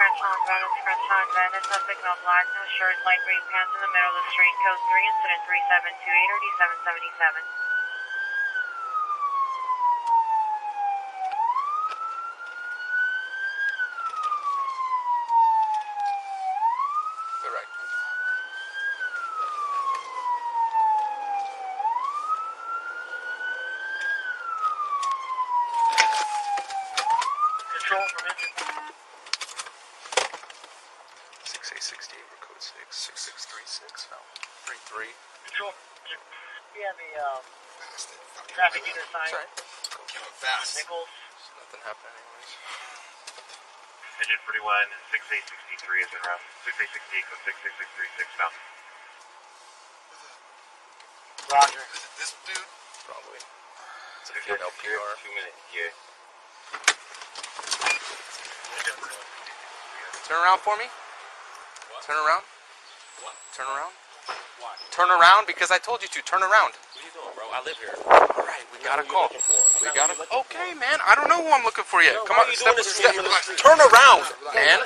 415, man. French on Venice, French on Venice. Suspect no black, no shirt, light green pants in the middle of the street. Code 3, incident 3728 or D777. Control from engine. 6868, we're code 6. 6636, no. 33. Control. Yeah, the um, traffic unit sign. Sorry. fast. Nichols. There's nothing happening anyways. Engine 41, 6863 is in route. 6868, code 66636 south. Roger. This dude? Probably. It's a Two good LPR. Two minutes, yeah. Turn around for me. Turn around. Turn around. Turn around because I told you to. Turn around. What are you doing, bro? I live here. All right, we got a call. We got a. you Okay, man. I don't know who I'm looking for yet. Yo, Come on, you step, step. the middle of the street? Turn around, man.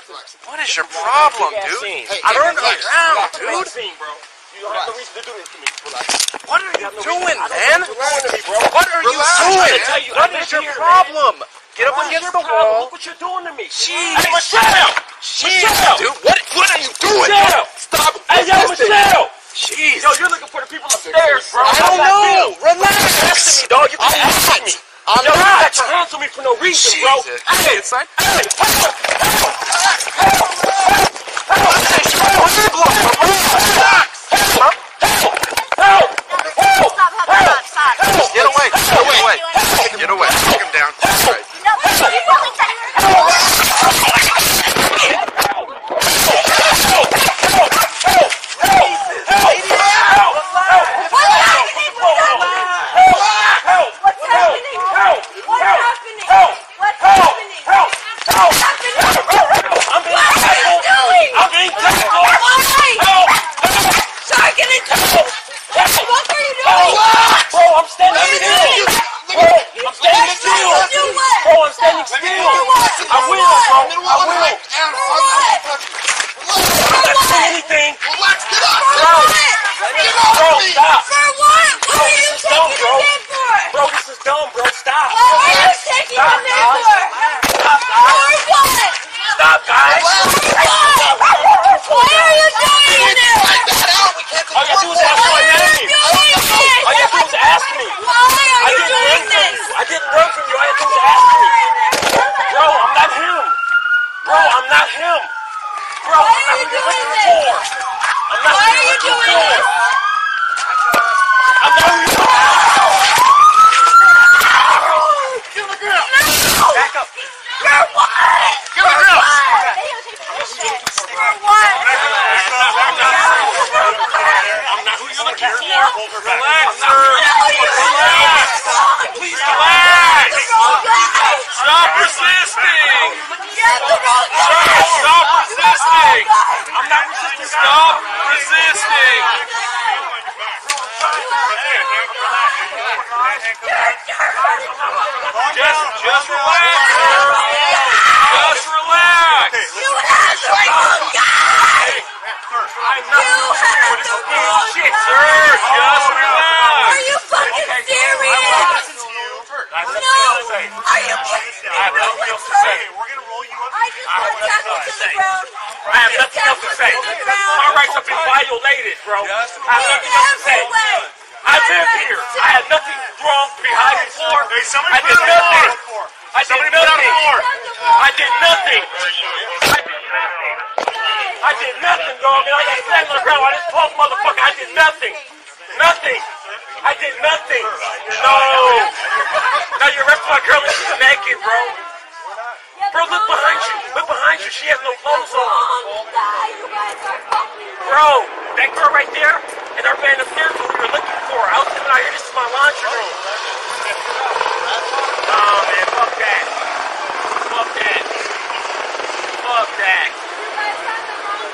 What is your problem, dude? scene. Turn around, dude. You don't have no reason to do this to me. Relax. What are you no doing, man? what me. What are you doing? trying to tell you, What your here, problem? Get up against the wall. Look what you're doing to me. Jeez. Hey, Michelle! Jeez, Michelle! dude. What? What are you doing? Michelle! Stop. Hey, yo. Michelle! Jeez. Yo, you're looking for the people upstairs, bro. I don't How's know. feel? Relax. Listen to me, dog. You I'm can ask me. I'm Yo, you got your hands on me for no reason, bro. Jesus. Hey, Inside. hey, help! Help! Help! Help! Help! Help! Stop, stop, stop, stop. Get away. Get away. Get away. Take him down. All right. No, you won't say- What's happening? What's happening? What's happening? What's happening? What are you doing? I'm being tackled! Why? Sorry, get it. What are you doing? Bro, I'm standing still! Bro, I'm standing still! Bro, I'm standing still! I will, bro! I will! I'm not doing anything! For what? Bro, stop! For what? What are you This is dumb, taking bro. him in for? Bro, this is dumb, bro! Stop! What are you taking Stop, him in guys! for? Stop, For what? Stop, guys! Why are you doing this? All you gotta do is ask my name! Doing this? All you gotta do is ask me! Why are I you didn't doing run from this? you! I didn't run from you! All you gotta do is ask me! Bro, I'm not him! Bro, I'm not him! Bro, Why I'm are not you who you're doing looking this? for! I'm not Why are you doing this? I'm not you're looking for! Back up! For what? Give me this! For what? I'm not who you're looking for! Relax, sir! Relax! Please relax! Stop resisting! Stop resisting. I'm not resisting. Stop resisting. Just, just relax. Just relax. You have the wrong guy. You have the wrong guy. Sir, just relax. Are you fucking serious? No! Are you kidding me? I don't. We're going to roll you up. I just tackle to the ground. I have nothing else to say. My rights have been violated, bro. I have nothing else to say. every way. I live here. I had nothing wrong to be hiding. Hey, somebody I did the nothing. floor. I did Somebody put it on the nothing. I did nothing. I did nothing. I did nothing, dog. And I got slammed on the ground. I just told motherfucker I did nothing. Nothing. I did nothing. No. Now you're arresting my girl and she's naked, bro. Bro, look behind you. Look behind you. She has no clothes on. That girl right there and our band upstairs who we were looking